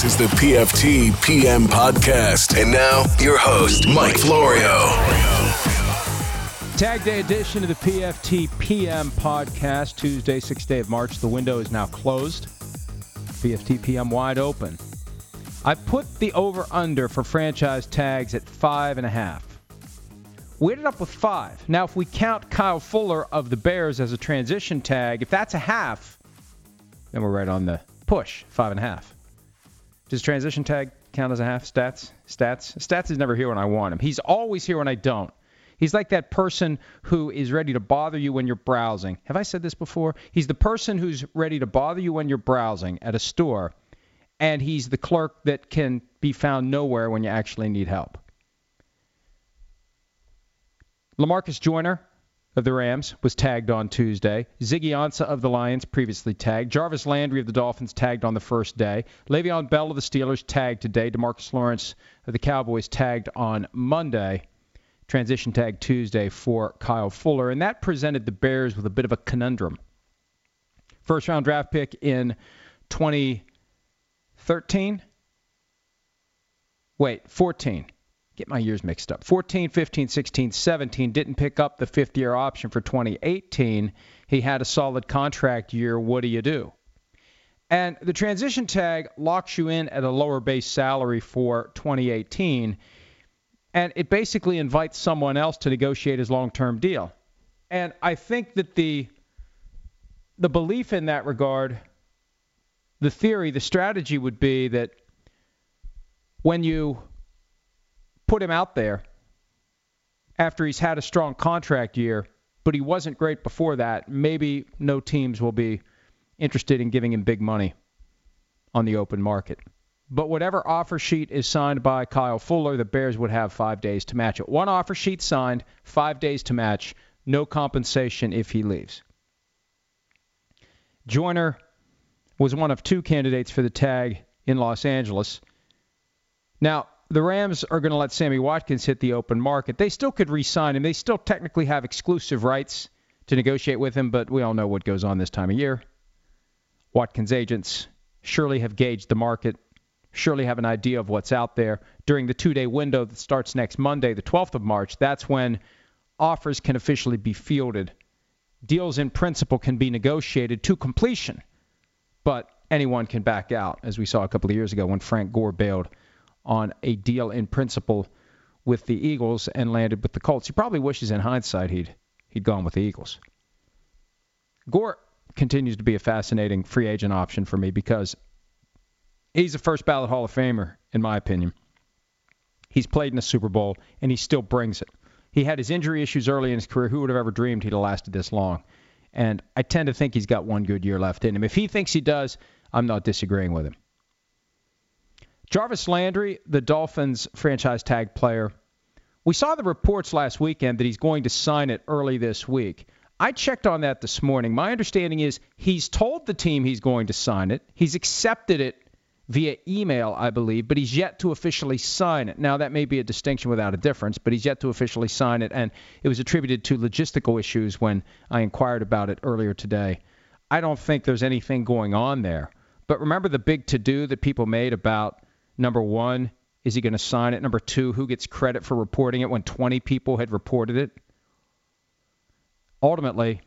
This is the PFT PM podcast. And now, your host, Mike Florio. Tag Day edition of the PFT PM podcast, Tuesday, 6th day of March. The window is now closed. PFT PM wide open. I put the over under for franchise tags at five and a half. We ended up with five. Now, if we count Kyle Fuller of the Bears as a transition tag, if that's a half, then we're right on the push, five and a half. Does transition tag count as a half? Stats? Stats? Stats is never here when I want him. He's always here when I don't. He's like that person who is ready to bother you when you're browsing. Have I said this before? He's the person who's ready to bother you when you're browsing at a store, and he's the clerk that can be found nowhere when you actually need help. Lamarcus Joyner of the Rams was tagged on Tuesday. Ziggy Ansah of the Lions previously tagged. Jarvis Landry of the Dolphins tagged on the first day. Le'Veon Bell of the Steelers tagged today. DeMarcus Lawrence of the Cowboys tagged on Monday. Transition tag Tuesday for Kyle Fuller. And that presented the Bears with a bit of a conundrum. First round draft pick in 2013. Wait, 14 get my years mixed up. 14, 15, 16, 17 didn't pick up the fifth year option for 2018. He had a solid contract year. What do you do? And the transition tag locks you in at a lower base salary for 2018. And it basically invites someone else to negotiate his long term deal. And I think that the the belief in that regard, the theory, the strategy would be that when you put him out there after he's had a strong contract year, but he wasn't great before that, maybe no teams will be interested in giving him big money on the open market. But whatever offer sheet is signed by Kyle Fuller, the Bears would have five days to match it. One offer sheet signed, five days to match, no compensation if he leaves. Joyner was one of two candidates for the tag in Los Angeles. Now, the Rams are going to let Sammy Watkins hit the open market. They still could re-sign him. They still technically have exclusive rights to negotiate with him, but we all know what goes on this time of year. Watkins agents surely have gauged the market, surely have an idea of what's out there. During the two-day window that starts next Monday, the 12th of March, that's when offers can officially be fielded. Deals in principle can be negotiated to completion, but anyone can back out, as we saw a couple of years ago when Frank Gore bailed on a deal in principle with the Eagles and landed with the Colts. He probably wishes in hindsight he'd he'd gone with the Eagles. Gore continues to be a fascinating free agent option for me because he's a first ballot Hall of Famer in my opinion. He's played in a Super Bowl and he still brings it. He had his injury issues early in his career. Who would have ever dreamed he'd have lasted this long? And I tend to think he's got one good year left in him. If he thinks he does, I'm not disagreeing with him. Jarvis Landry, the Dolphins franchise tag player, we saw the reports last weekend that he's going to sign it early this week. I checked on that this morning. My understanding is he's told the team he's going to sign it. He's accepted it via email, I believe, but he's yet to officially sign it. Now, that may be a distinction without a difference, but he's yet to officially sign it, and it was attributed to logistical issues when I inquired about it earlier today. I don't think there's anything going on there. But remember the big to do that people made about Number one, is he going to sign it? Number two, who gets credit for reporting it when 20 people had reported it? Ultimately,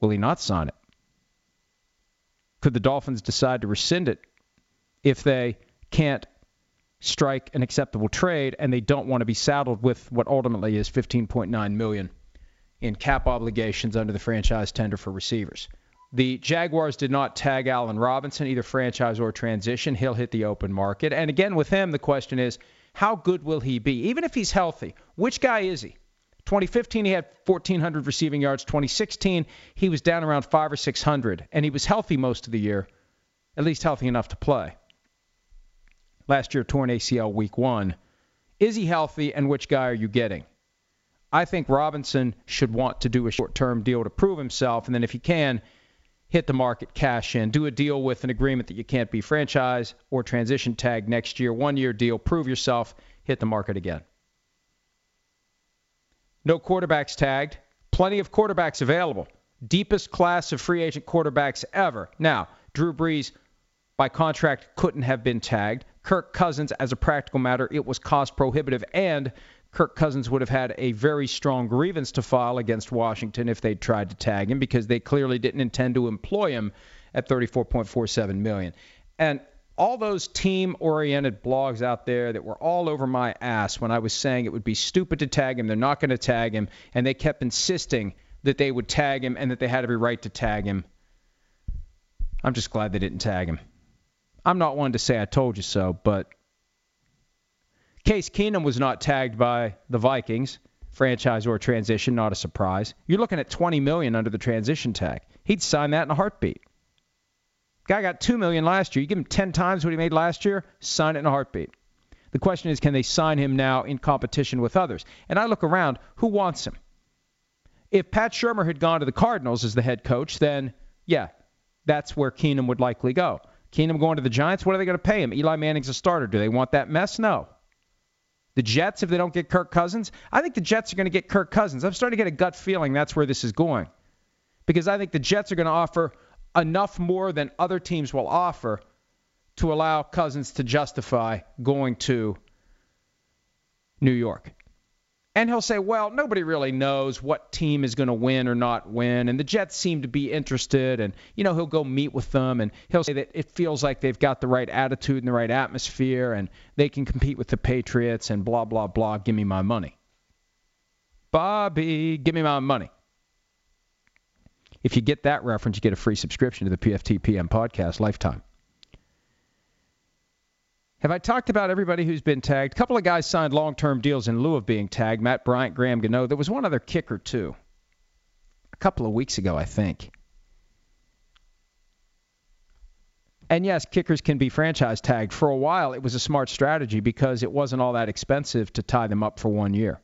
will he not sign it? Could the Dolphins decide to rescind it if they can't strike an acceptable trade and they don't want to be saddled with what ultimately is 15.9 million in cap obligations under the franchise tender for receivers? The Jaguars did not tag Allen Robinson, either franchise or transition. He'll hit the open market. And again, with him, the question is how good will he be? Even if he's healthy, which guy is he? 2015, he had 1,400 receiving yards. 2016, he was down around five or 600, and he was healthy most of the year, at least healthy enough to play. Last year, torn ACL week one. Is he healthy, and which guy are you getting? I think Robinson should want to do a short term deal to prove himself, and then if he can, hit the market, cash in, do a deal with an agreement that you can't be franchise or transition tag next year, one year deal, prove yourself, hit the market again. No quarterbacks tagged. Plenty of quarterbacks available. Deepest class of free agent quarterbacks ever. Now, Drew Brees, by contract, couldn't have been tagged. Kirk Cousins, as a practical matter, it was cost prohibitive, and Kirk Cousins would have had a very strong grievance to file against Washington if they'd tried to tag him because they clearly didn't intend to employ him at 34.47 million. And all those team oriented blogs out there that were all over my ass when I was saying it would be stupid to tag him, they're not going to tag him, and they kept insisting that they would tag him and that they had every right to tag him. I'm just glad they didn't tag him. I'm not one to say I told you so, but Case Keenum was not tagged by the Vikings, franchise or transition, not a surprise. You're looking at 20 million under the transition tag. He'd sign that in a heartbeat. Guy got two million last year. You give him ten times what he made last year, sign it in a heartbeat. The question is, can they sign him now in competition with others? And I look around, who wants him? If Pat Shurmur had gone to the Cardinals as the head coach, then yeah, that's where Keenum would likely go. Keenum going to the Giants, what are they going to pay him? Eli Manning's a starter. Do they want that mess? No. The Jets, if they don't get Kirk Cousins, I think the Jets are going to get Kirk Cousins. I'm starting to get a gut feeling that's where this is going. Because I think the Jets are going to offer enough more than other teams will offer to allow Cousins to justify going to New York. And he'll say, well, nobody really knows what team is going to win or not win. And the Jets seem to be interested. And, you know, he'll go meet with them and he'll say that it feels like they've got the right attitude and the right atmosphere and they can compete with the Patriots and blah, blah, blah. Give me my money. Bobby, give me my money. If you get that reference, you get a free subscription to the PFTPM podcast lifetime. Have I talked about everybody who's been tagged? A couple of guys signed long term deals in lieu of being tagged Matt Bryant, Graham Gano. There was one other kicker, too. A couple of weeks ago, I think. And yes, kickers can be franchise tagged. For a while, it was a smart strategy because it wasn't all that expensive to tie them up for one year.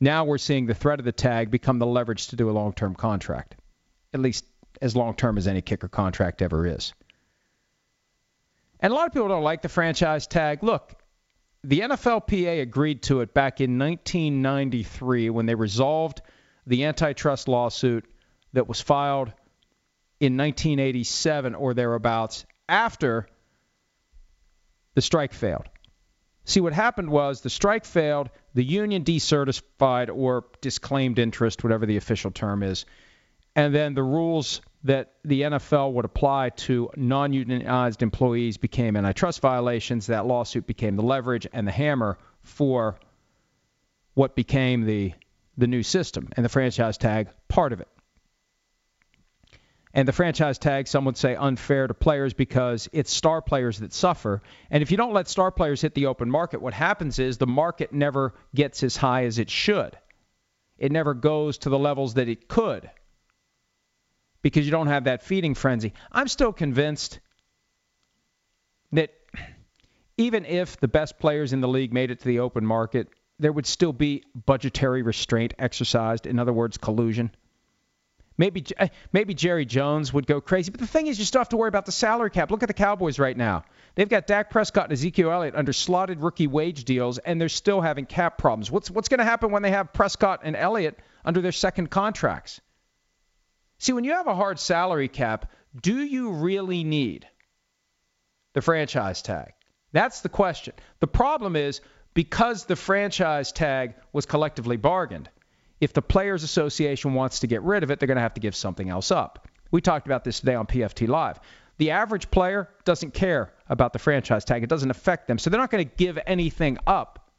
Now we're seeing the threat of the tag become the leverage to do a long term contract at least as long term as any kicker contract ever is. And a lot of people don't like the franchise tag. Look, the NFLPA agreed to it back in 1993 when they resolved the antitrust lawsuit that was filed in 1987 or thereabouts after the strike failed. See, what happened was the strike failed, the union decertified or disclaimed interest, whatever the official term is, and then the rules that the NFL would apply to non unionized employees became antitrust violations. That lawsuit became the leverage and the hammer for what became the, the new system, and the franchise tag part of it. And the franchise tag, some would say unfair to players because it's star players that suffer. And if you don't let star players hit the open market, what happens is the market never gets as high as it should. It never goes to the levels that it could because you don't have that feeding frenzy. I'm still convinced that even if the best players in the league made it to the open market, there would still be budgetary restraint exercised. In other words, collusion. Maybe eh, maybe Jerry Jones would go crazy, but the thing is, you still have to worry about the salary cap. Look at the Cowboys right now. They've got Dak Prescott and Ezekiel Elliott under slotted rookie wage deals, and they're still having cap problems. What's what's going to happen when they have Prescott and Elliott under their second contracts? See, when you have a hard salary cap, do you really need the franchise tag? That's the question. The problem is because the franchise tag was collectively bargained, if the Players Association wants to get rid of it, they're going to have to give something else up. We talked about this today on PFT Live. The average player doesn't care about the franchise tag, it doesn't affect them. So they're not going to give anything up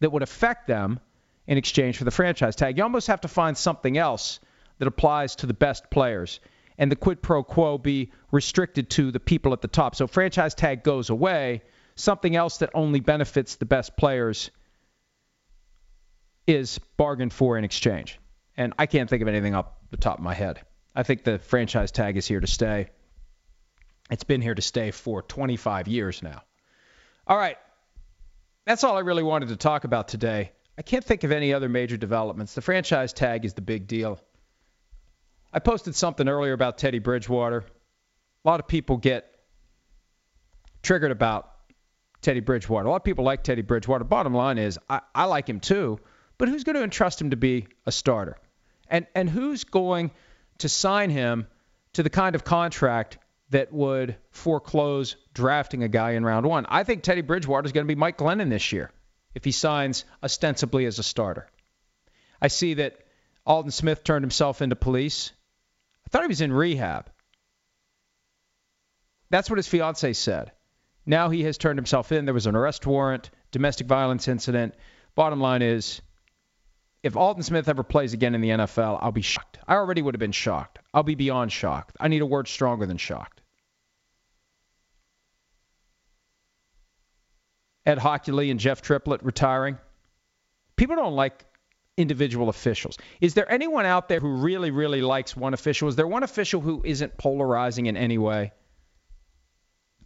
that would affect them in exchange for the franchise tag. You almost have to find something else that applies to the best players and the quid pro quo be restricted to the people at the top. So franchise tag goes away, something else that only benefits the best players is bargained for in exchange. And I can't think of anything off the top of my head. I think the franchise tag is here to stay. It's been here to stay for 25 years now. All right. That's all I really wanted to talk about today. I can't think of any other major developments. The franchise tag is the big deal. I posted something earlier about Teddy Bridgewater. A lot of people get triggered about Teddy Bridgewater. A lot of people like Teddy Bridgewater. Bottom line is, I, I like him too, but who's going to entrust him to be a starter? And and who's going to sign him to the kind of contract that would foreclose drafting a guy in round one? I think Teddy Bridgewater is going to be Mike Glennon this year if he signs ostensibly as a starter. I see that Aldon Smith turned himself into police. I thought he was in rehab. That's what his fiance said. Now he has turned himself in. There was an arrest warrant, domestic violence incident. Bottom line is, if Aldon Smith ever plays again in the NFL, I'll be shocked. I already would have been shocked. I'll be beyond shocked. I need a word stronger than shocked. Ed Hochuli and Jeff Triplett retiring. People don't like individual officials. Is there anyone out there who really, really likes one official? Is there one official who isn't polarizing in any way?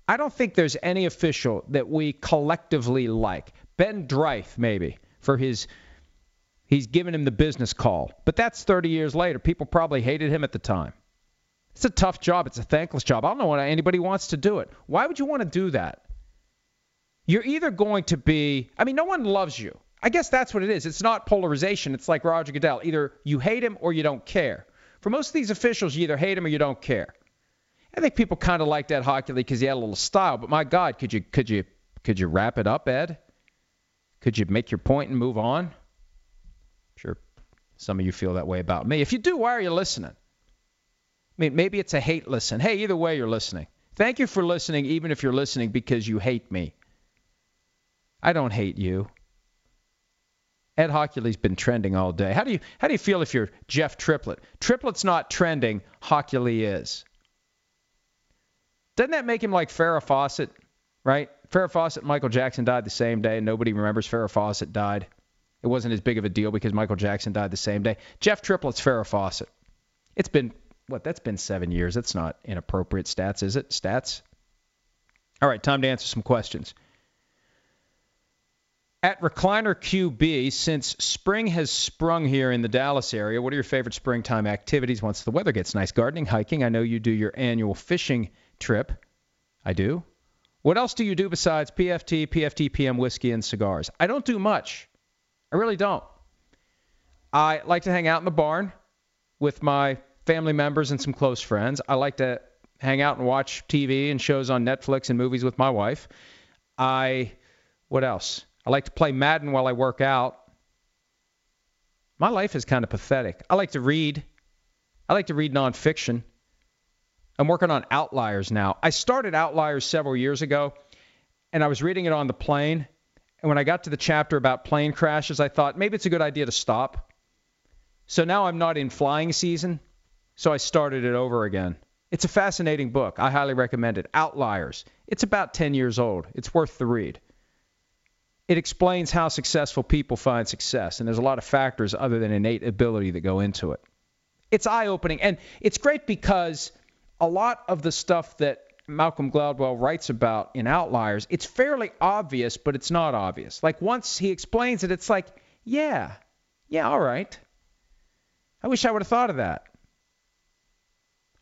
I don't think there's any official that we collectively like. Ben Dreith, maybe, for his he's given him the business call. But that's 30 years later. People probably hated him at the time. It's a tough job. It's a thankless job. I don't know why anybody wants to do it. Why would you want to do that? You're either going to be, I mean, no one loves you. I guess that's what it is. It's not polarization. It's like Roger Goodell. Either you hate him or you don't care. For most of these officials, you either hate him or you don't care. I think people kind of liked Ed Hochuli because he had a little style. But my God, could you could you could you wrap it up, Ed? Could you make your point and move on? I'm sure some of you feel that way about me. If you do, why are you listening? I mean, maybe it's a hate listen. Hey, either way, you're listening. Thank you for listening, even if you're listening because you hate me. I don't hate you. Ed Hochuli's been trending all day. How do you how do you feel if you're Jeff Triplett? Triplett's not trending. Hochuli is. Doesn't that make him like Farrah Fawcett, right? Farrah Fawcett Michael Jackson died the same day, and nobody remembers Farrah Fawcett died. It wasn't as big of a deal because Michael Jackson died the same day. Jeff Triplett's Farrah Fawcett. It's been, what, that's been seven years. That's not inappropriate stats, is it? Stats? All right, time to answer some questions. At Recliner QB, since spring has sprung here in the Dallas area, what are your favorite springtime activities once the weather gets nice? Gardening, hiking. I know you do your annual fishing trip. I do. What else do you do besides PFT, PFT, PM, whiskey, and cigars? I don't do much. I really don't. I like to hang out in the barn with my family members and some close friends. I like to hang out and watch TV and shows on Netflix and movies with my wife. I, what else? I like to play Madden while I work out. My life is kind of pathetic. I like to read. I like to read nonfiction. I'm working on Outliers now. I started Outliers several years ago, and I was reading it on the plane. And when I got to the chapter about plane crashes, I thought maybe it's a good idea to stop. So now I'm not in flying season, so I started it over again. It's a fascinating book. I highly recommend it. Outliers. It's about 10 years old. It's worth the read. It explains how successful people find success, and there's a lot of factors other than innate ability that go into it. It's eye opening, and it's great because a lot of the stuff that Malcolm Gladwell writes about in Outliers, it's fairly obvious, but it's not obvious. Like once he explains it, it's like, yeah, yeah, all right. I wish I would have thought of that.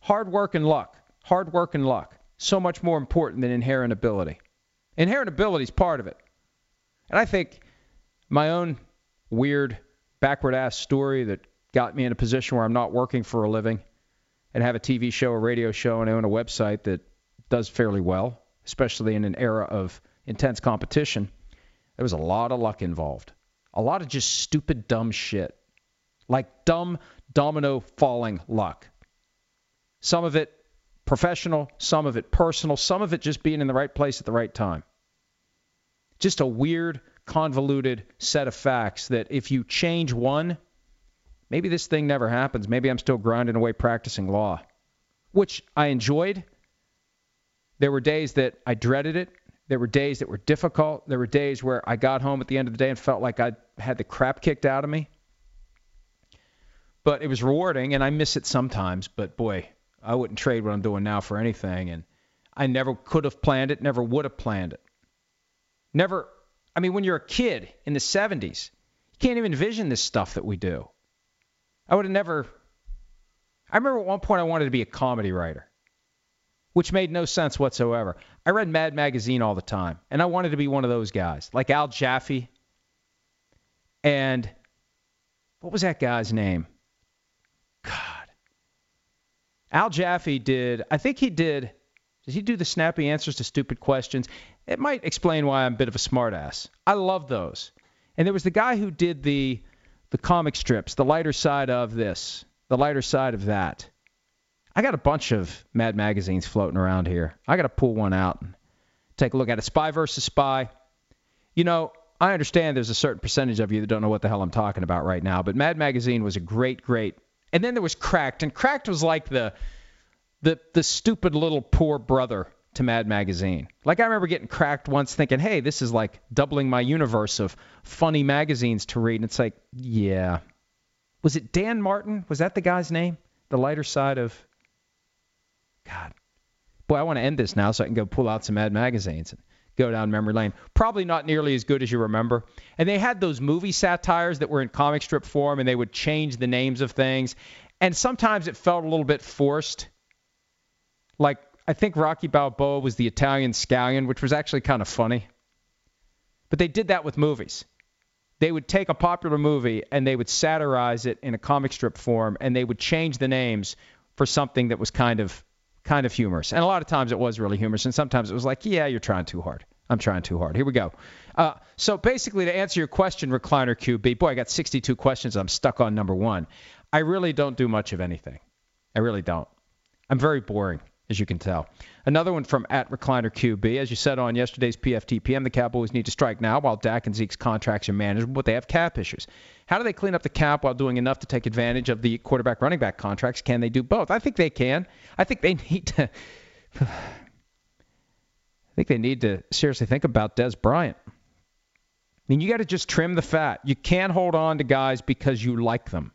Hard work and luck. Hard work and luck. So much more important than inherent ability. Inherent ability is part of it. And I think my own weird, backward ass story that got me in a position where I'm not working for a living and have a TV show, a radio show, and I own a website that does fairly well, especially in an era of intense competition, there was a lot of luck involved. A lot of just stupid, dumb shit. Like dumb domino falling luck. Some of it professional, some of it personal, some of it just being in the right place at the right time. Just a weird, convoluted set of facts that if you change one, maybe this thing never happens. Maybe I'm still grinding away practicing law, which I enjoyed. There were days that I dreaded it. There were days that were difficult. There were days where I got home at the end of the day and felt like I'd had the crap kicked out of me. But it was rewarding, and I miss it sometimes. But boy, I wouldn't trade what I'm doing now for anything. And I never could have planned it, never would have planned it. Never, I mean, when you're a kid in the 70s, you can't even envision this stuff that we do. I would have never, I remember at one point I wanted to be a comedy writer, which made no sense whatsoever. I read Mad Magazine all the time, and I wanted to be one of those guys, like Al Jaffee. And what was that guy's name? God. Al Jaffee did, I think he did, does he do the snappy answers to stupid questions? It might explain why I'm a bit of a smartass. I love those. And there was the guy who did the the comic strips, the lighter side of this, the lighter side of that. I got a bunch of Mad magazines floating around here. I got to pull one out and take a look at it. Spy versus Spy. You know, I understand there's a certain percentage of you that don't know what the hell I'm talking about right now, but Mad Magazine was a great, great. And then there was Cracked, and Cracked was like the the the stupid little poor brother to Mad Magazine. Like I remember getting Cracked once, thinking, "Hey, this is like doubling my universe of funny magazines to read." And it's like, yeah, was it Dan Martin? Was that the guy's name? The lighter side of God. Boy, I want to end this now so I can go pull out some Mad magazines and go down memory lane. Probably not nearly as good as you remember. And they had those movie satires that were in comic strip form, and they would change the names of things. And sometimes it felt a little bit forced. Like I think Rocky Balboa was the Italian scallion, which was actually kind of funny. But they did that with movies. They would take a popular movie and they would satirize it in a comic strip form, and they would change the names for something that was kind of kind of humorous. And a lot of times it was really humorous, and sometimes it was like, yeah, you're trying too hard. I'm trying too hard. Here we go. Uh, so basically, to answer your question, recliner QB, boy, I got 62 questions. I'm stuck on number one. I really don't do much of anything. I really don't. I'm very boring, as you can tell. Another one from at recliner QB. As you said on yesterday's PFTPM, the Cowboys need to strike now while Dak and Zeke's contracts are manageable, but they have cap issues. How do they clean up the cap while doing enough to take advantage of the quarterback running back contracts? Can they do both? I think they can. I think they need to. I think they need to seriously think about Dez Bryant. I mean, you got to just trim the fat. You can't hold on to guys because you like them.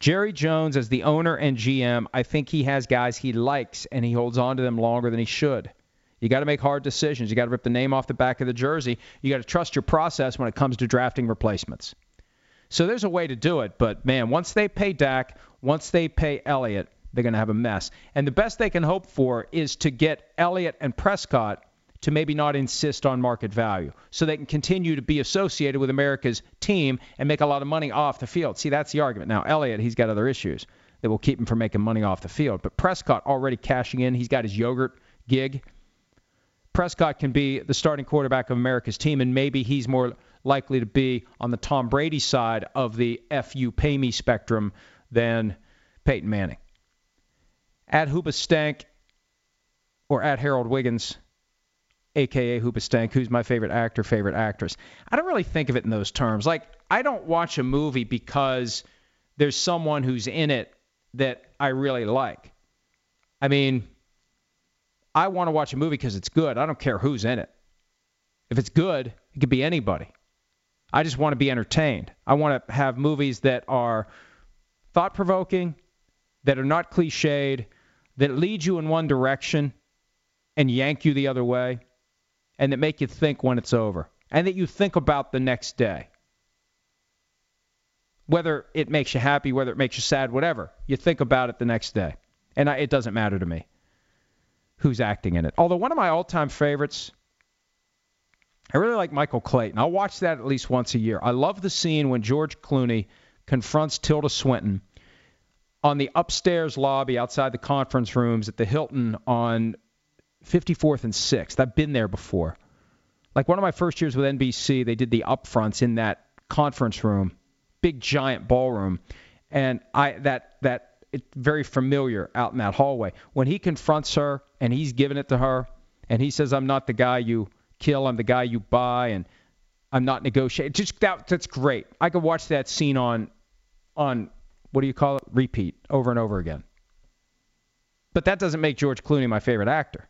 Jerry Jones, as the owner and GM, I think he has guys he likes and he holds on to them longer than he should. You got to make hard decisions. You got to rip the name off the back of the jersey. You got to trust your process when it comes to drafting replacements. So there's a way to do it, but man, once they pay Dak, once they pay Elliott, they're going to have a mess. And the best they can hope for is to get Elliott and Prescott to maybe not insist on market value so they can continue to be associated with America's team and make a lot of money off the field. See, that's the argument. Now, Elliott, he's got other issues that will keep him from making money off the field. But Prescott already cashing in. He's got his yogurt gig. Prescott can be the starting quarterback of America's team, and maybe he's more likely to be on the Tom Brady side of the FU pay me spectrum than Peyton Manning. At Hoobastank or at Harold Wiggins, aka Hoobastank, who's my favorite actor, favorite actress. I don't really think of it in those terms. Like, I don't watch a movie because there's someone who's in it that I really like. I mean, I want to watch a movie because it's good. I don't care who's in it. If it's good, it could be anybody. I just want to be entertained. I want to have movies that are thought provoking, that are not cliched, that lead you in one direction and yank you the other way, and that make you think when it's over, and that you think about the next day. Whether it makes you happy, whether it makes you sad, whatever, you think about it the next day. And I, it doesn't matter to me who's acting in it. Although one of my all-time favorites, I really like Michael Clayton. I'll watch that at least once a year. I love the scene when George Clooney confronts Tilda Swinton on the upstairs lobby outside the conference rooms at the Hilton on 54th and 6th. I've been there before. Like one of my first years with NBC, they did the upfronts in that conference room, big giant ballroom, and I that that it's very familiar out in that hallway. When he confronts her and he's giving it to her, and he says, "I'm not the guy you kill. I'm the guy you buy," and I'm not negotiating. Just that that's great. I could watch that scene on on what do you call it? Repeat over and over again. But that doesn't make George Clooney my favorite actor.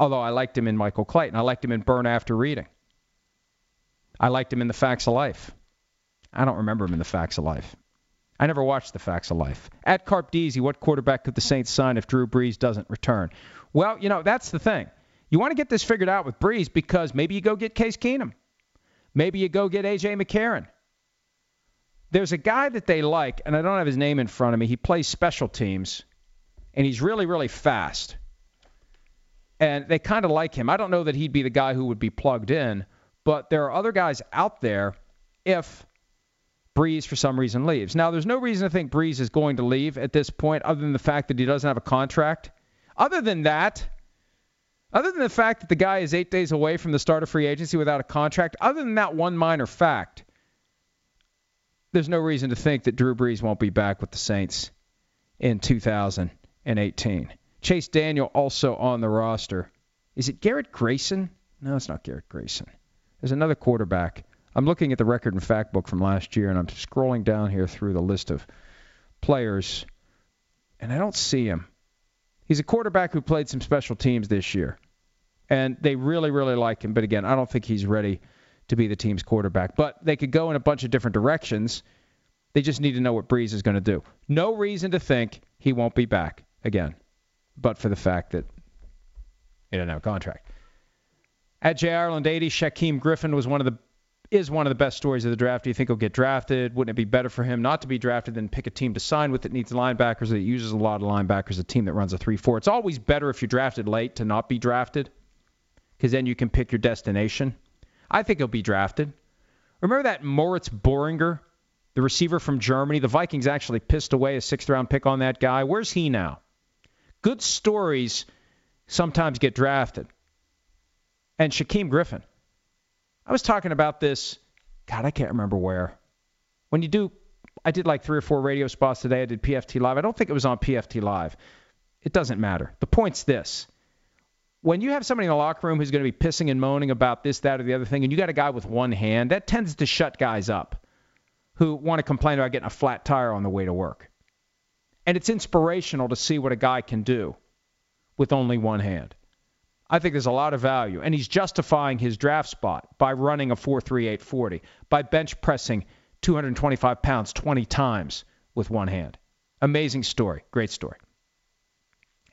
Although I liked him in Michael Clayton. I liked him in Burn After Reading. I liked him in the Facts of Life. I don't remember him in the Facts of Life. I never watched the Facts of Life. At Carp Deasy, what quarterback could the Saints sign if Drew Brees doesn't return? Well, you know, that's the thing. You want to get this figured out with Brees because maybe you go get Case Keenum. Maybe you go get A.J. McCarron. There's a guy that they like, and I don't have his name in front of me. He plays special teams, and he's really, really fast. And they kind of like him. I don't know that he'd be the guy who would be plugged in, but there are other guys out there if Brees, for some reason, leaves. Now, there's no reason to think Brees is going to leave at this point other than the fact that he doesn't have a contract. Other than that, other than the fact that the guy is eight days away from the start of free agency without a contract, other than that one minor fact, there's no reason to think that Drew Brees won't be back with the Saints in 2018. Chase Daniel also on the roster. Is it Garrett Grayson? No, it's not Garrett Grayson. There's another quarterback. I'm looking at the record and fact book from last year, and I'm scrolling down here through the list of players, and I don't see him. He's a quarterback who played some special teams this year, and they really, really like him. But again, I don't think he's ready to be the team's quarterback. But they could go in a bunch of different directions. They just need to know what Brees is going to do. No reason to think he won't be back again, but for the fact that he doesn't have a contract. At J. Ireland 80, Shaquem Griffin was one of the is one of the best stories of the draft. Do you think he'll get drafted? Wouldn't it be better for him not to be drafted than pick a team to sign with that needs linebackers, that uses a lot of linebackers, a team that runs a 3 4? It's always better if you're drafted late to not be drafted because then you can pick your destination. I think he'll be drafted. Remember that Moritz Böhringer, the receiver from Germany? The Vikings actually pissed away a sixth round pick on that guy. Where's he now? Good stories sometimes get drafted. And Shaquem Griffin I was talking about this. God, I can't remember where. When you do, I did like three or four radio spots today. I did PFT Live. I don't think it was on PFT Live. It doesn't matter. The point's this. When you have somebody in the locker room who's going to be pissing and moaning about this, that, or the other thing, and you got a guy with one hand, that tends to shut guys up who want to complain about getting a flat tire on the way to work. And it's inspirational to see what a guy can do with only one hand. I think there's a lot of value. And he's justifying his draft spot by running a 4.3840, by bench pressing 225 pounds 20 times with one hand. Amazing story. Great story.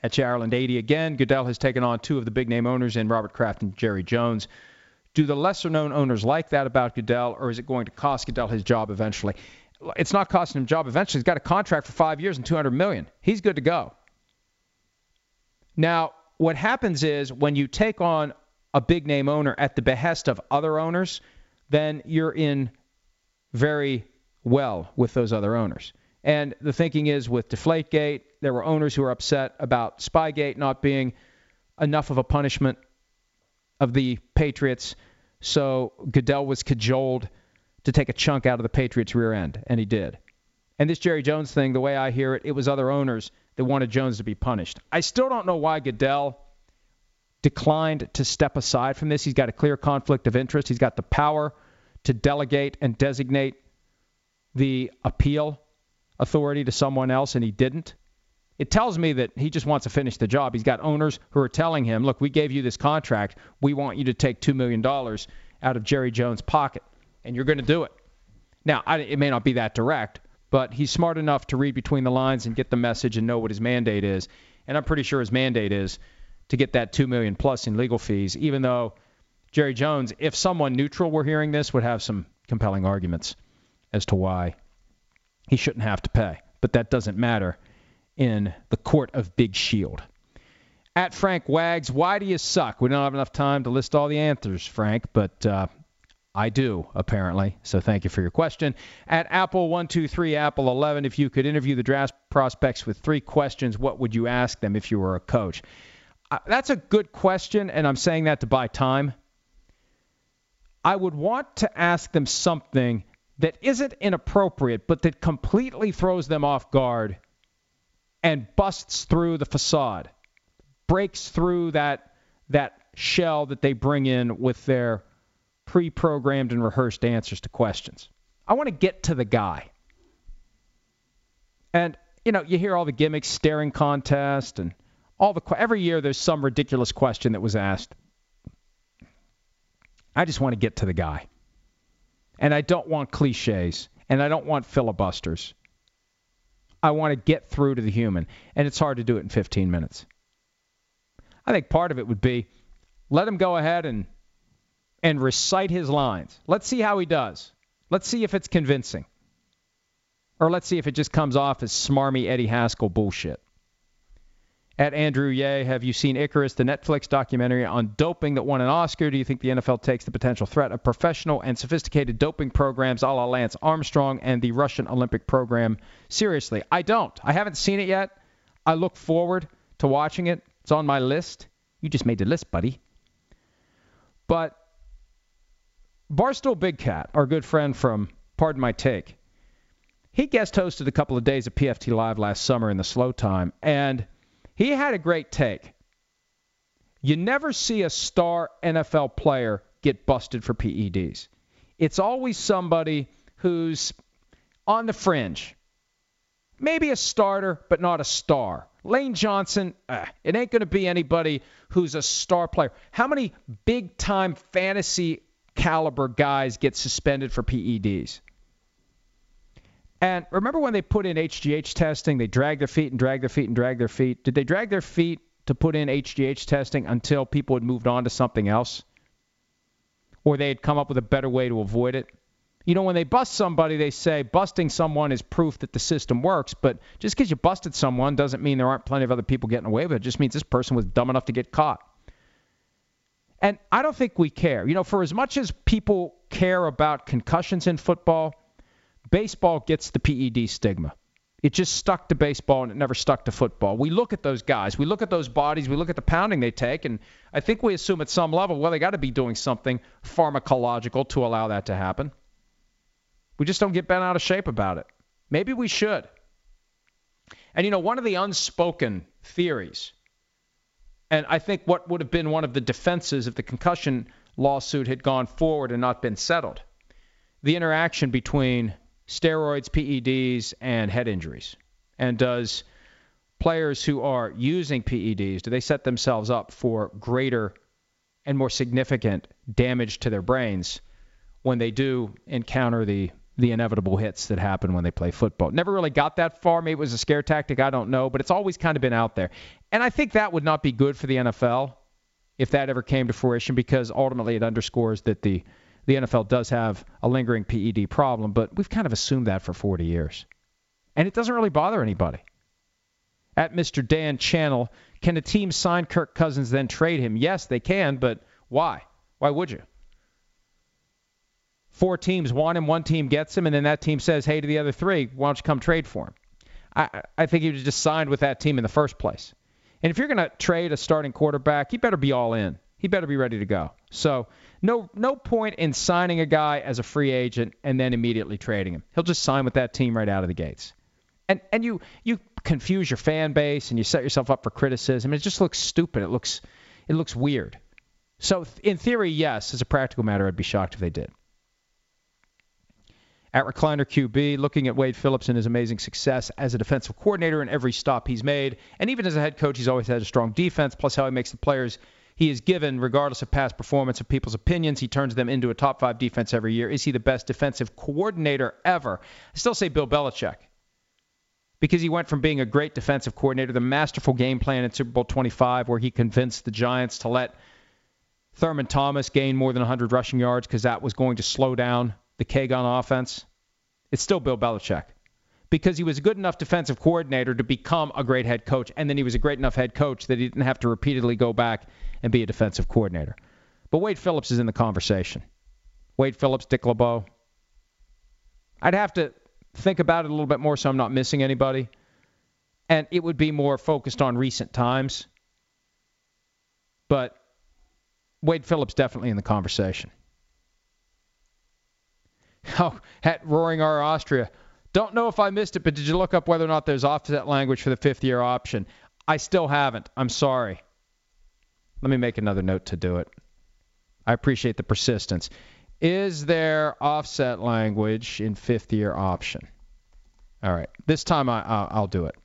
At Ireland 80 again, Goodell has taken on two of the big name owners in Robert Kraft and Jerry Jones. Do the lesser known owners like that about Goodell, or is it going to cost Goodell his job eventually? It's not costing him a job eventually. He's got a contract for five years and 200 million. He's good to go. Now, what happens is when you take on a big name owner at the behest of other owners, then you're in very well with those other owners. And the thinking is with Deflategate, there were owners who were upset about Spygate not being enough of a punishment of the Patriots. So Goodell was cajoled to take a chunk out of the Patriots' rear end, and he did. And this Jerry Jones thing, the way I hear it, it was other owners that wanted Jones to be punished. I still don't know why Goodell declined to step aside from this. He's got a clear conflict of interest. He's got the power to delegate and designate the appeal authority to someone else, and he didn't. It tells me that he just wants to finish the job. He's got owners who are telling him, look, we gave you this contract. We want you to take $2 million out of Jerry Jones' pocket, and you're going to do it. Now, I, it may not be that direct, but he's smart enough to read between the lines and get the message and know what his mandate is. And I'm pretty sure his mandate is to get that two million plus in legal fees. Even though Jerry Jones, if someone neutral were hearing this, would have some compelling arguments as to why he shouldn't have to pay. But that doesn't matter in the court of Big Shield. At Frank Wags, why do you suck? We don't have enough time to list all the answers, Frank, but uh, I do, apparently. So thank you for your question. At Apple123, Apple 11, if you could interview the draft prospects with three questions, what would you ask them if you were a coach? Uh, that's a good question, and I'm saying that to buy time. I would want to ask them something that isn't inappropriate, but that completely throws them off guard and busts through the facade, breaks through that that shell that they bring in with their pre programmed and rehearsed answers to questions. I want to get to the guy. And, you know, you hear all the gimmicks, staring contest, and all the every year there's some ridiculous question that was asked. I just want to get to the guy. And I don't want cliches. And I don't want filibusters. I want to get through to the human. And it's hard to do it in 15 minutes. I think part of it would be let him go ahead and and recite his lines. Let's see how he does. Let's see if it's convincing. Or let's see if it just comes off as smarmy Eddie Haskell bullshit. At Andrew Ye, have you seen Icarus, the Netflix documentary on doping that won an Oscar? Do you think the NFL takes the potential threat of professional and sophisticated doping programs a la Lance Armstrong and the Russian Olympic program seriously? I don't. I haven't seen it yet. I look forward to watching it. It's on my list. You just made the list, buddy. But Barstool Big Cat, our good friend from Pardon My Take, he guest hosted a couple of days of PFT Live last summer in the slow time, and – he had a great take. You never see a star NFL player get busted for PEDs. It's always somebody who's on the fringe. Maybe a starter, but not a star. Lane Johnson, uh, it ain't going to be anybody who's a star player. How many big time fantasy caliber guys get suspended for PEDs? And remember when they put in HGH testing, they drag their feet and drag their feet and drag their feet. Did they drag their feet to put in HGH testing until people had moved on to something else? Or they had come up with a better way to avoid it? You know, when they bust somebody, they say busting someone is proof that the system works. But just because you busted someone doesn't mean there aren't plenty of other people getting away with it. It just means this person was dumb enough to get caught. And I don't think we care. You know, for as much as people care about concussions in football, baseball gets the PED stigma. It just stuck to baseball and it never stuck to football. We look at those guys, we look at those bodies, we look at the pounding they take, and I think we assume at some level, well, they got to be doing something pharmacological to allow that to happen. We just don't get bent out of shape about it. Maybe we should. And you know, one of the unspoken theories, and I think what would have been one of the defenses if the concussion lawsuit had gone forward and not been settled, the interaction between steroids, PEDs, and head injuries? And does players who are using PEDs, do they set themselves up for greater and more significant damage to their brains when they do encounter the the inevitable hits that happen when they play football. Never really got that far. Maybe it was a scare tactic. I don't know. But it's always kind of been out there. And I think that would not be good for the NFL if that ever came to fruition because ultimately it underscores that the the NFL does have a lingering PED problem, but we've kind of assumed that for 40 years. And it doesn't really bother anybody. At Mr. Dan Channel, can a team sign Kirk Cousins then trade him? Yes, they can, but why? Why would you? Four teams want him, one team gets him, and then that team says, hey, to the other three, why don't you come trade for him? I, I think he was just signed with that team in the first place. And if you're going to trade a starting quarterback, he better be all in. He better be ready to go. So no no point in signing a guy as a free agent and then immediately trading him. He'll just sign with that team right out of the gates. And and you you confuse your fan base and you set yourself up for criticism. It just looks stupid. It looks it looks weird. So in theory, yes, as a practical matter, I'd be shocked if they did. At Recliner QB, looking at Wade Phillips and his amazing success as a defensive coordinator in every stop he's made, and even as a head coach, he's always had a strong defense, plus how he makes the players he is given, regardless of past performance or people's opinions. He turns them into a top five defense every year. Is he the best defensive coordinator ever? I still say Bill Belichick because he went from being a great defensive coordinator, the masterful game plan in Super Bowl 25, where he convinced the Giants to let Thurman Thomas gain more than 100 rushing yards because that was going to slow down the K-Gun offense. It's still Bill Belichick because he was a good enough defensive coordinator to become a great head coach, and then he was a great enough head coach that he didn't have to repeatedly go back and be a defensive coordinator. But Wade Phillips is in the conversation. Wade Phillips, Dick LeBeau. I'd have to think about it a little bit more so I'm not missing anybody. And it would be more focused on recent times. But Wade Phillips definitely in the conversation. Oh, at Roaring R Austria. Don't know if I missed it, but did you look up whether or not there's offset language for the fifth year option? I still haven't. I'm sorry. Let me make another note to do it. I appreciate the persistence. Is there offset language in fifth year option? All right. This time I, will do it.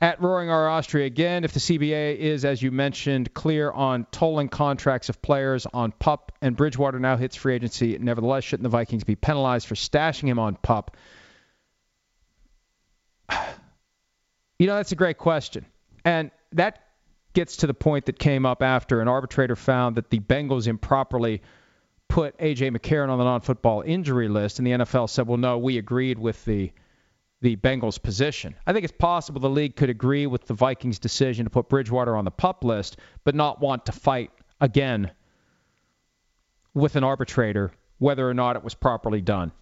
At Roaring R Austria again, if the CBA is, as you mentioned, clear on tolling contracts of players on PUP and Bridgewater now hits free agency, nevertheless, shouldn't the Vikings be penalized for stashing him on PUP? You know, that's a great question. And that gets to the point that came up after an arbitrator found that the Bengals improperly put A.J. McCarron on the non football injury list, and the NFL said, well, no, we agreed with the the Bengals' position. I think it's possible the league could agree with the Vikings' decision to put Bridgewater on the pup list, but not want to fight again with an arbitrator whether or not it was properly done.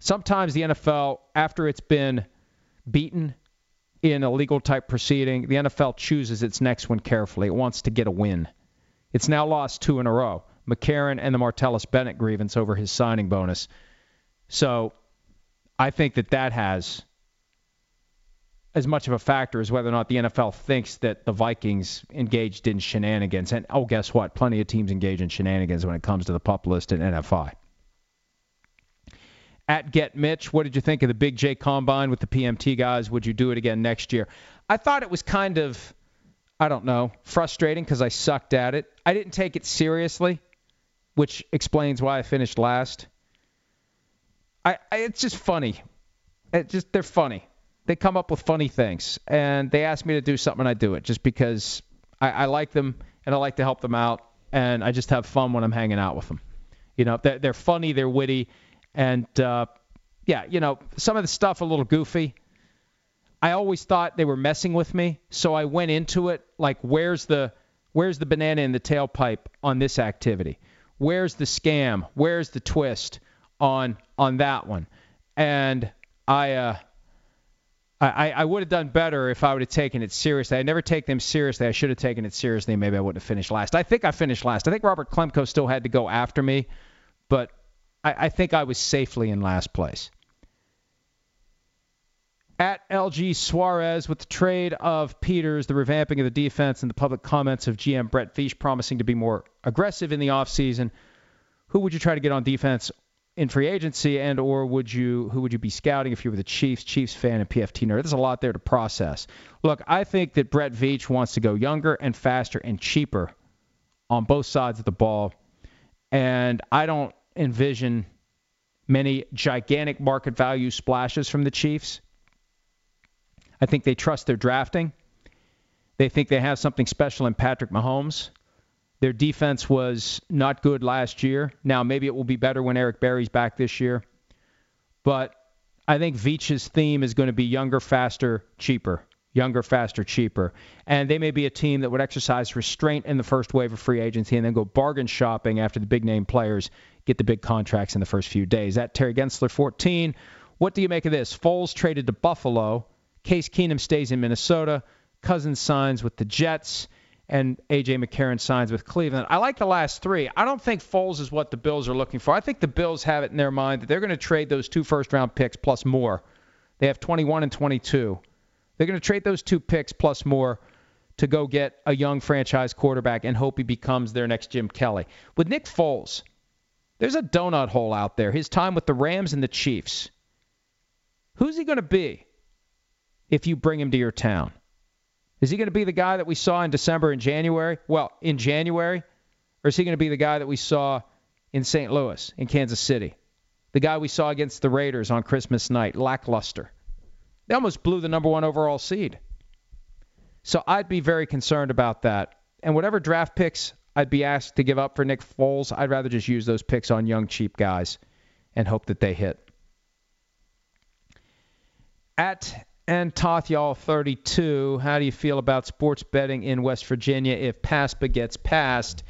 Sometimes the NFL, after it's been beaten in a legal type proceeding, the NFL chooses its next one carefully. It wants to get a win. It's now lost two in a row McCarron and the Martellus Bennett grievance over his signing bonus. So I think that that has as much of a factor as whether or not the NFL thinks that the Vikings engaged in shenanigans. And oh, guess what? Plenty of teams engage in shenanigans when it comes to the pup list and NFI. At Get Mitch, what did you think of the Big J Combine with the PMT guys? Would you do it again next year? I thought it was kind of, I don't know, frustrating because I sucked at it. I didn't take it seriously, which explains why I finished last. I, I it's just funny. It just they're funny. They come up with funny things, and they ask me to do something, and I do it just because I, I like them and I like to help them out, and I just have fun when I'm hanging out with them. You know, they're, they're funny, they're witty, and uh, yeah, you know, some of the stuff a little goofy. I always thought they were messing with me, so I went into it like, where's the where's the banana in the tailpipe on this activity? Where's the scam? Where's the twist? On on that one, and I uh, I, I would have done better if I would have taken it seriously. I never take them seriously. I should have taken it seriously. Maybe I wouldn't have finished last. I think I finished last. I think Robert Klemko still had to go after me, but I, I think I was safely in last place. At LG Suarez, with the trade of Peters, the revamping of the defense, and the public comments of GM Brett Veach promising to be more aggressive in the offseason, who would you try to get on defense in free agency, and or would you who would you be scouting if you were the Chiefs, Chiefs fan, and PFT nerd? There's a lot there to process. Look, I think that Brett Veach wants to go younger and faster and cheaper on both sides of the ball, and I don't envision many gigantic market value splashes from the Chiefs. I think they trust their drafting. They think they have something special in Patrick Mahomes. Their defense was not good last year. Now, maybe it will be better when Eric Berry's back this year. But I think Veach's theme is going to be younger, faster, cheaper. Younger, faster, cheaper. And they may be a team that would exercise restraint in the first wave of free agency and then go bargain shopping after the big name players get the big contracts in the first few days. At Terry Gensler 14. What do you make of this? Foles traded to Buffalo. Case Keenum stays in Minnesota. Cousins signs with the Jets and A.J. McCarron signs with Cleveland. I like the last three. I don't think Foles is what the Bills are looking for. I think the Bills have it in their mind that they're going to trade those two first round picks plus more. They have 21 and 22. They're going to trade those two picks plus more to go get a young franchise quarterback and hope he becomes their next Jim Kelly. With Nick Foles, there's a donut hole out there. His time with the Rams and the Chiefs. Who's he going to be if you bring him to your town? Is he going to be the guy that we saw in December and January? Well, in January? Or is he going to be the guy that we saw in St. Louis, in Kansas City? The guy we saw against the Raiders on Christmas night, lackluster. They almost blew the number one overall seed. So I'd be very concerned about that. And whatever draft picks I'd be asked to give up for Nick Foles, I'd rather just use those picks on young, cheap guys and hope that they hit. At and Tothyall 32. How do you feel about sports betting in West Virginia if PASPA gets passed?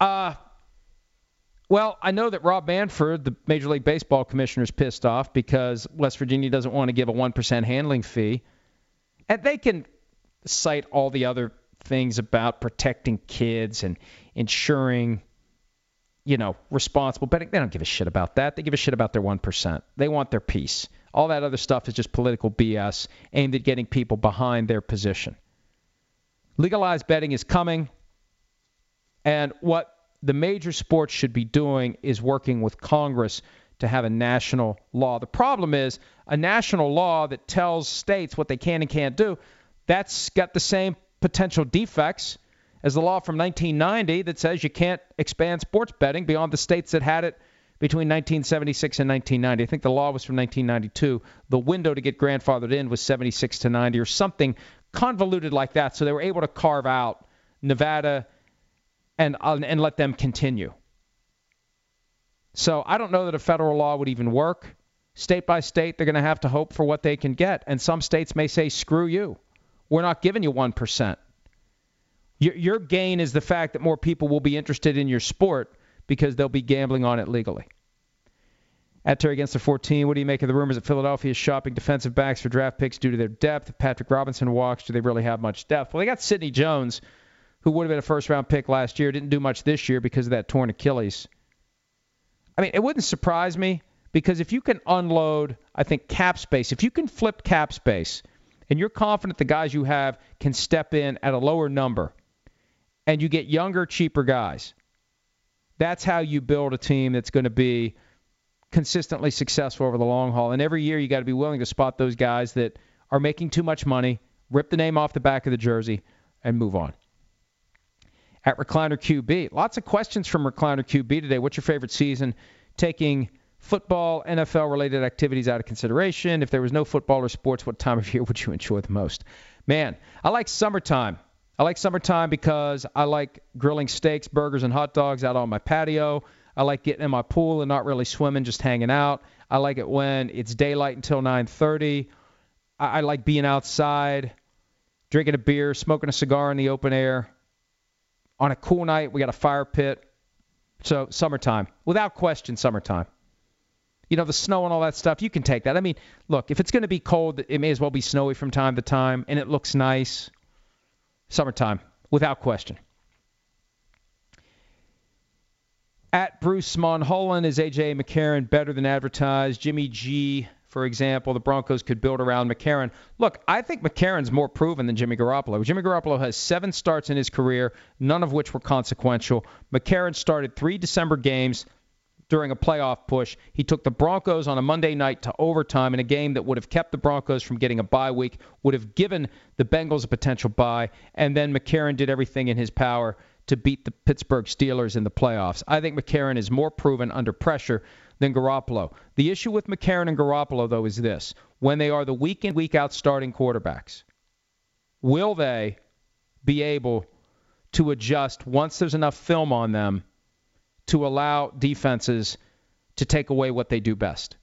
Uh, well, I know that Rob Manfred, the Major League Baseball commissioner, is pissed off because West Virginia doesn't want to give a 1% handling fee. And they can cite all the other things about protecting kids and ensuring, you know, responsible betting. They don't give a shit about that. They give a shit about their 1%. They want their piece. All that other stuff is just political BS aimed at getting people behind their position. Legalized betting is coming, and what the major sports should be doing is working with Congress to have a national law. The problem is a national law that tells states what they can and can't do. That's got the same potential defects as the law from 1990 that says you can't expand sports betting beyond the states that had it between 1976 and 1990. I think the law was from 1992. The window to get grandfathered in was 76 to 90 or something convoluted like that. So they were able to carve out Nevada and uh, and let them continue. So I don't know that a federal law would even work. State by state, they're going to have to hope for what they can get. And some states may say, screw you. We're not giving you 1%. Your, your gain is the fact that more people will be interested in your sport because they'll be gambling on it legally. At Terry against the 14, what do you make of the rumors that Philadelphia is shopping defensive backs for draft picks due to their depth? Patrick Robinson walks, do they really have much depth? Well, they got Sidney Jones, who would have been a first round pick last year, didn't do much this year because of that torn Achilles. I mean, it wouldn't surprise me because if you can unload, I think, cap space, if you can flip cap space and you're confident the guys you have can step in at a lower number and you get younger, cheaper guys, that's how you build a team that's going to be consistently successful over the long haul. And every year you got to be willing to spot those guys that are making too much money, rip the name off the back of the jersey, and move on. At Recliner QB, lots of questions from Recliner QB today. What's your favorite season? Taking football, NFL related activities out of consideration. If there was no football or sports, what time of year would you enjoy the most? Man, I like summertime. I like summertime because I like grilling steaks, burgers, and hot dogs out on my patio. I like getting in my pool and not really swimming, just hanging out. I like it when it's daylight until 9:30. I, I like being outside, drinking a beer, smoking a cigar in the open air. On a cool night, we got a fire pit. So summertime, without question, summertime. You know the snow and all that stuff. You can take that. I mean, look, if it's going to be cold, it may as well be snowy from time to time, and it looks nice. Summertime, without question. At Bruce Monholland is A.J. McCarron better than advertised? Jimmy G, for example, the Broncos could build around McCarron. Look, I think McCarron's more proven than Jimmy Garoppolo. Jimmy Garoppolo has seven starts in his career, none of which were consequential. McCarron started three December games during a playoff push. He took the Broncos on a Monday night to overtime in a game that would have kept the Broncos from getting a bye week, would have given the Bengals a potential bye, and then McCarron did everything in his power to beat the Pittsburgh Steelers in the playoffs. I think McCarron is more proven under pressure than Garoppolo. The issue with McCarron and Garoppolo, though, is this when they are the week in, week out starting quarterbacks, will they be able to adjust once there's enough film on them to allow defenses to take away what they do best?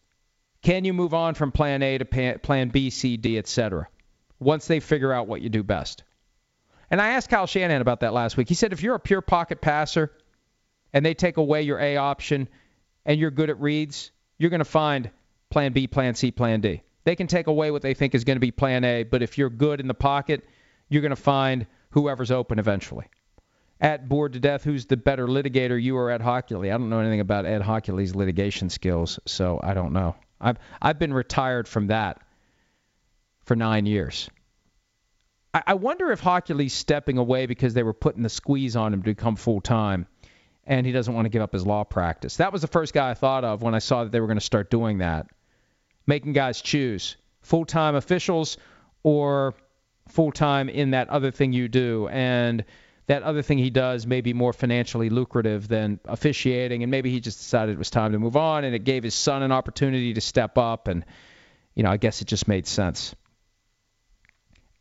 Can you move on from plan A to plan B, C, D, etc. once they figure out what you do best? And I asked Kyle Shanahan about that last week. He said if you're a pure pocket passer and they take away your A option and you're good at reads, you're going to find plan B, plan C, plan D. They can take away what they think is going to be plan A, but if you're good in the pocket, you're going to find whoever's open eventually. At bored to death, who's the better litigator, you or Ed Hochuli? I don't know anything about Ed Hochuli's litigation skills, so I don't know. I've I've been retired from that for nine years. I I wonder if Hochuli's stepping away because they were putting the squeeze on him to become full time, and he doesn't want to give up his law practice. That was the first guy I thought of when I saw that they were going to start doing that, making guys choose full time officials or full time in that other thing you do, and that other thing he does may be more financially lucrative than officiating, and maybe he just decided it was time to move on, and it gave his son an opportunity to step up, and you know I guess it just made sense.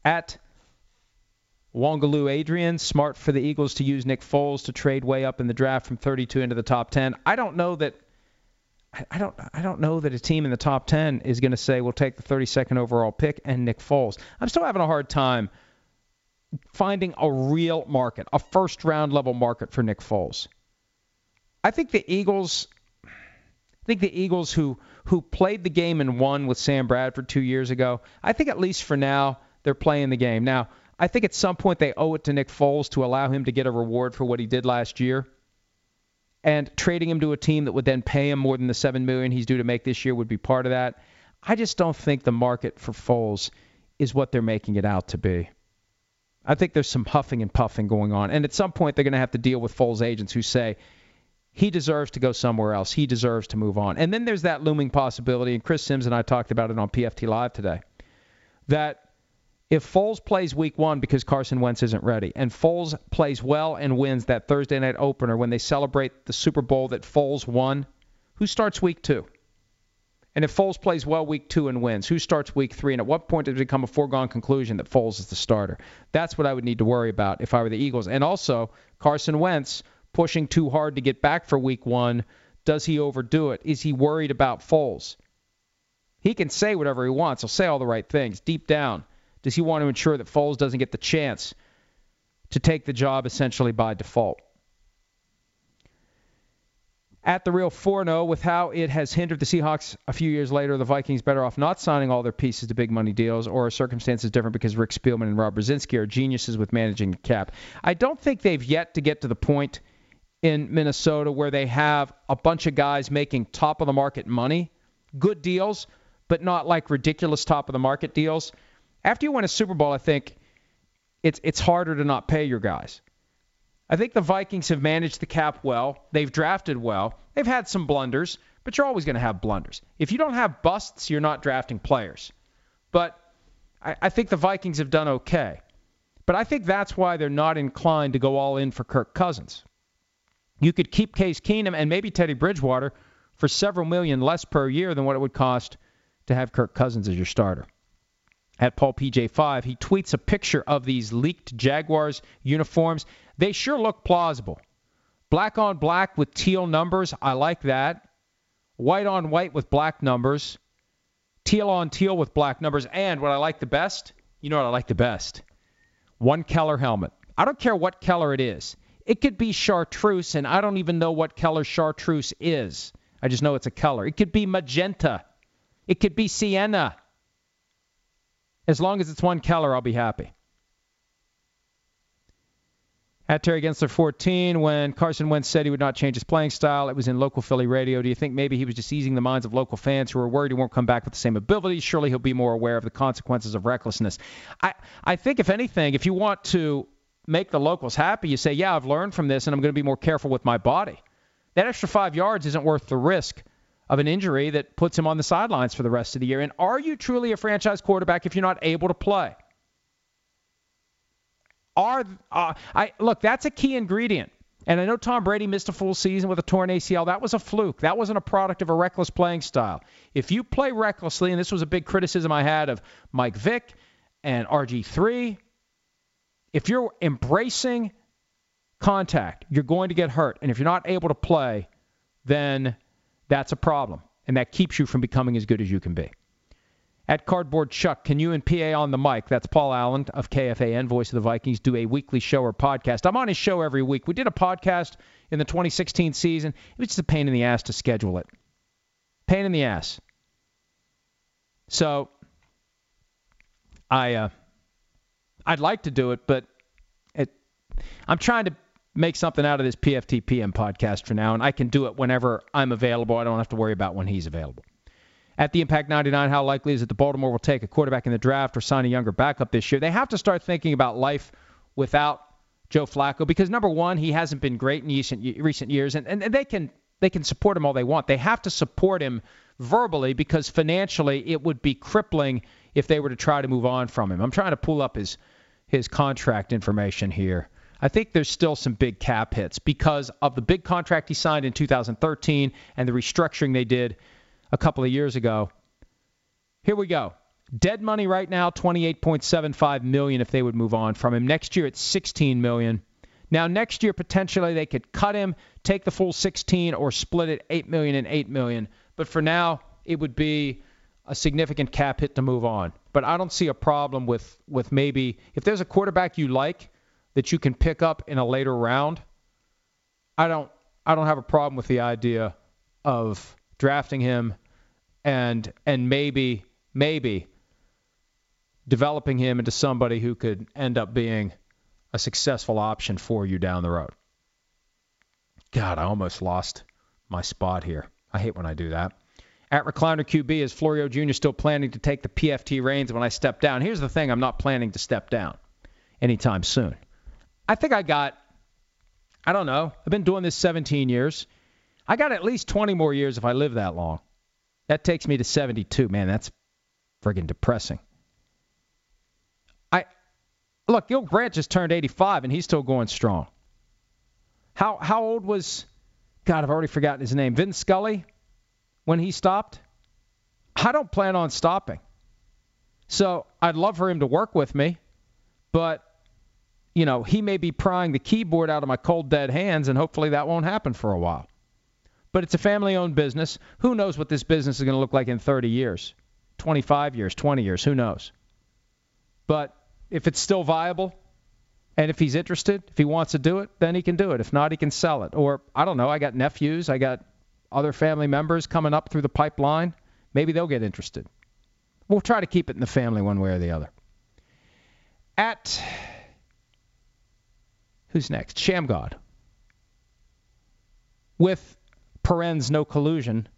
At Wangaloo Adrian, smart for the Eagles to use Nick Foles to trade way up in the draft from 32 into the top 10. I don't know that I don't I don't know that a team in the top 10 is going to say we'll take the 32nd overall pick and Nick Foles. I'm still having a hard time finding a real market, a first round level market for Nick Foles. I think the Eagles I think the Eagles who who played the game and won with Sam Bradford 2 years ago, I think at least for now they're playing the game. Now, I think at some point they owe it to Nick Foles to allow him to get a reward for what he did last year. And trading him to a team that would then pay him more than the seven million he's due to make this year would be part of that. I just don't think the market for Foles is what they're making it out to be. I think there's some huffing and puffing going on. And at some point they're going to have to deal with Foles agents who say he deserves to go somewhere else. He deserves to move on. And then there's that looming possibility, and Chris Sims and I talked about it on PFT Live today, that if Foles plays week one because Carson Wentz isn't ready, and Foles plays well and wins that Thursday night opener when they celebrate the Super Bowl that Foles won, who starts week two? And if Foles plays well week two and wins, who starts week three? And at what point does it become a foregone conclusion that Foles is the starter? That's what I would need to worry about if I were the Eagles. And also, Carson Wentz pushing too hard to get back for week one. Does he overdo it? Is he worried about Foles? He can say whatever he wants. He'll say all the right things. Deep down, does he want to ensure that Foles doesn't get the chance to take the job essentially by default? At the real 4 0, with how it has hindered the Seahawks a few years later, the Vikings better off not signing all their pieces to big money deals, or circumstances different because Rick Spielman and Rob Brzezinski are geniuses with managing the cap? I don't think they've yet to get to the point in Minnesota where they have a bunch of guys making top of the market money, good deals, but not like ridiculous top of the market deals. After you win a Super Bowl, I think it's it's harder to not pay your guys. I think the Vikings have managed the cap well. They've drafted well. They've had some blunders, but you're always going to have blunders. If you don't have busts, you're not drafting players. But I, I think the Vikings have done okay. But I think that's why they're not inclined to go all in for Kirk Cousins. You could keep Case Keenum and maybe Teddy Bridgewater for several million less per year than what it would cost to have Kirk Cousins as your starter. At Paul PJ5, he tweets a picture of these leaked Jaguars uniforms. They sure look plausible. Black on black with teal numbers, I like that. White on white with black numbers. Teal on teal with black numbers. And what I like the best, you know what I like the best? One Keller helmet. I don't care what Keller it is. It could be chartreuse, and I don't even know what color chartreuse is. I just know it's a color. It could be magenta. It could be sienna. As long as it's one color, I'll be happy. At Terry Gensler 14, when Carson Wentz said he would not change his playing style, it was in local Philly radio. Do you think maybe he was just easing the minds of local fans who were worried he won't come back with the same abilities? Surely he'll be more aware of the consequences of recklessness. I, I think, if anything, if you want to make the locals happy, you say, yeah, I've learned from this and I'm going to be more careful with my body. That extra five yards isn't worth the risk of an injury that puts him on the sidelines for the rest of the year. And are you truly a franchise quarterback if you're not able to play? Are uh, I look? That's a key ingredient. And I know Tom Brady missed a full season with a torn ACL. That was a fluke. That wasn't a product of a reckless playing style. If you play recklessly, and this was a big criticism I had of Mike Vick and RG3 if you're embracing contact, you're going to get hurt. And if you're not able to play, then that's a problem. And that keeps you from becoming as good as you can be. At Cardboard Chuck, can you and PA on the mic, that's Paul Allen of KFAN, voice of the Vikings, do a weekly show or podcast? I'm on his show every week. We did a podcast in the 2016 season. It was just a pain in the ass to schedule it. Pain in the ass. So I uh, I'd like to do it, but it, I'm trying to make something out of this PFT PM podcast for now, and I can do it whenever I'm available. I don't have to worry about when he's available. At the Impact 99, how likely is it that Baltimore will take a quarterback in the draft or sign a younger backup this year? They have to start thinking about life without Joe Flacco because number one, he hasn't been great in recent recent years, and, and they can they can support him all they want. They have to support him verbally because financially it would be crippling if they were to try to move on from him. I'm trying to pull up his his contract information here. I think there's still some big cap hits because of the big contract he signed in 2013 and the restructuring they did a couple of years ago. Here we go. Dead money right now 28.75 million if they would move on from him. Next year it's 16 million. Now next year potentially they could cut him, take the full 16 or split it 8 million and 8 million. But for now it would be a significant cap hit to move on. But I don't see a problem with with maybe if there's a quarterback you like that you can pick up in a later round. I don't I don't have a problem with the idea of drafting him and and maybe maybe developing him into somebody who could end up being a successful option for you down the road. God, I almost lost my spot here. I hate when I do that. At Recliner QB, is Florio Jr. still planning to take the PFT reins when I step down? Here's the thing I'm not planning to step down anytime soon. I think I got, I don't know, I've been doing this 17 years. I got at least 20 more years if I live that long. That takes me to 72. Man, that's friggin' depressing. I look, Gil Brandt just turned 85 and he's still going strong. How how old was God? I've already forgotten his name. Vin Scully when he stopped. I don't plan on stopping. So I'd love for him to work with me, but you know he may be prying the keyboard out of my cold dead hands, and hopefully that won't happen for a while. But it's a family-owned business. Who knows what this business is going to look like in 30 years, 25 years, 20 years? Who knows? But if it's still viable, and if he's interested, if he wants to do it, then he can do it. If not, he can sell it. Or, I don't know, I got nephews, I got other family members coming up through the pipeline. Maybe they'll get interested. We'll try to keep it in the family one way or the other. At. Who's next? Shamgod. With parens no collusion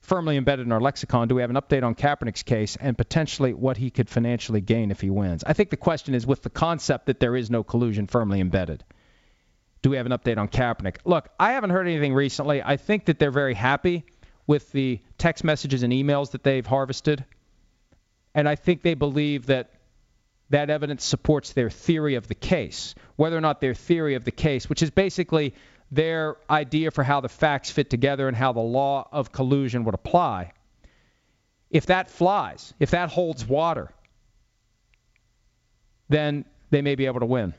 firmly embedded in our lexicon. Do we have an update on Kaepernick's case and potentially what he could financially gain if he wins? I think the question is with the concept that there is no collusion firmly embedded. Do we have an update on Kaepernick? Look, I haven't heard anything recently. I think that they're very happy with the text messages and emails that they've harvested. And I think they believe that that evidence supports their theory of the case. Whether or not their theory of the case, which is basically their idea for how the facts fit together and how the law of collusion would apply, if that flies, if that holds water, then they may be able to win.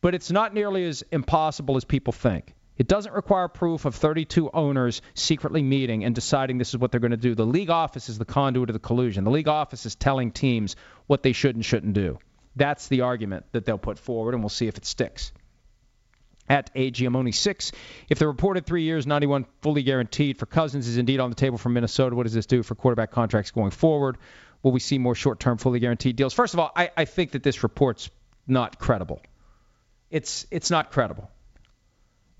But it's not nearly as impossible as people think. It doesn't require proof of 32 owners secretly meeting and deciding this is what they're going to do. The league office is the conduit of the collusion. The league office is telling teams what they should and shouldn't do. That's the argument that they'll put forward, and we'll see if it sticks at AGM 6. If the reported three years, 91 fully guaranteed for Cousins is indeed on the table for Minnesota, what does this do for quarterback contracts going forward? Will we see more short-term fully guaranteed deals? First of all, I, I think that this report's not credible. It's it's not credible.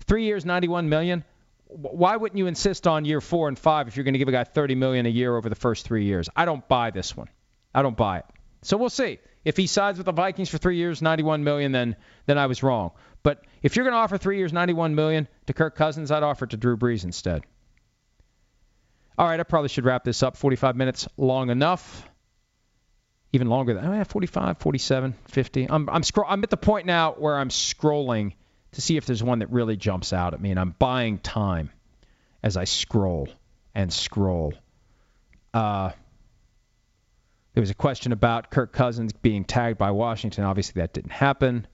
Three years, 91 million. Why wouldn't you insist on year four and five if you're going to give a guy 30 million a year over the first three years? I don't buy this one. I don't buy it. So we'll see. If he sides with the Vikings for three years, 91 million, then then I was wrong. But if you're going to offer three years, 91 million to Kirk Cousins, I'd offer it to Drew Brees instead. All right, I probably should wrap this up. 45 minutes long enough. Even longer than oh, 45, 47, 50. I'm I'm scroll. I'm at the point now where I'm scrolling to see if there's one that really jumps out at me, and I'm buying time as I scroll and scroll. Uh, there was a question about Kirk Cousins being tagged by Washington. Obviously, that didn't happen.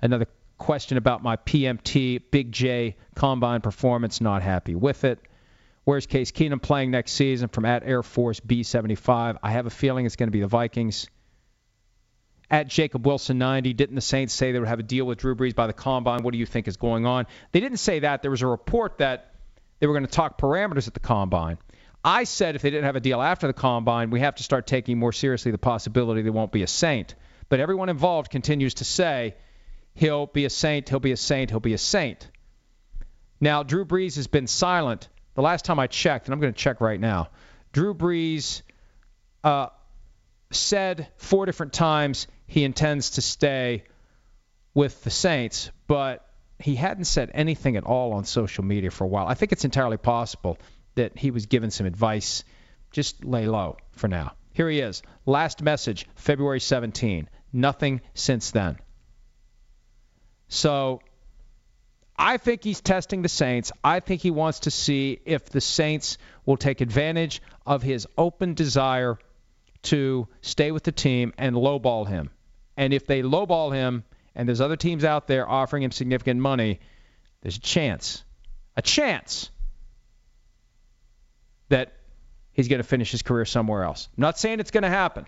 Another question about my PMT Big J combine performance. Not happy with it. Where's Case Keenum playing next season from at Air Force B75? I have a feeling it's going to be the Vikings. At Jacob Wilson 90, didn't the Saints say they would have a deal with Drew Brees by the combine? What do you think is going on? They didn't say that. There was a report that they were going to talk parameters at the combine. I said if they didn't have a deal after the combine, we have to start taking more seriously the possibility they won't be a Saint. But everyone involved continues to say he'll be a saint, he'll be a saint, he'll be a saint. Now, Drew Brees has been silent. The last time I checked, and I'm going to check right now, Drew Brees uh, said four different times he intends to stay with the Saints, but he hadn't said anything at all on social media for a while. I think it's entirely possible that he was given some advice. Just lay low for now. Here he is. Last message, February 17. Nothing since then. So I think he's testing the Saints. I think he wants to see if the Saints will take advantage of his open desire to stay with the team and lowball him. And if they lowball him and there's other teams out there offering him significant money, there's a chance, a chance that he's going to finish his career somewhere else. I'm not saying it's going to happen.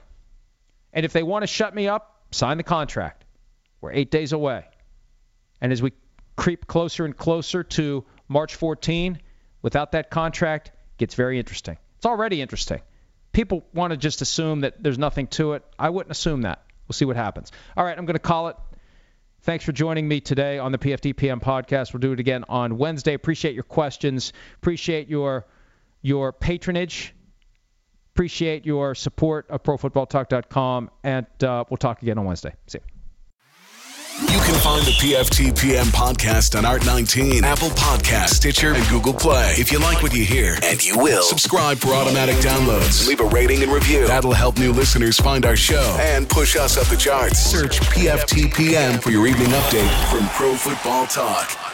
And if they want to shut me up, sign the contract. We're eight days away. And as we creep closer and closer to March 14, without that contract, gets very interesting. It's already interesting. People want to just assume that there's nothing to it. I wouldn't assume that. We'll see what happens. All right, I'm going to call it. Thanks for joining me today on the PFTPM podcast. We'll do it again on Wednesday. Appreciate your questions. Appreciate your your patronage. Appreciate your support of ProFootballTalk.com, and uh, we'll talk again on Wednesday. See you. You can Find the PFT PM podcast on Art19, Apple Podcast, Stitcher, and Google Play. If you like what you hear, and you will, subscribe for automatic downloads. Leave a rating and review. That'll help new listeners find our show and push us up the charts. Search PFT PM for your evening update from Pro Football Talk.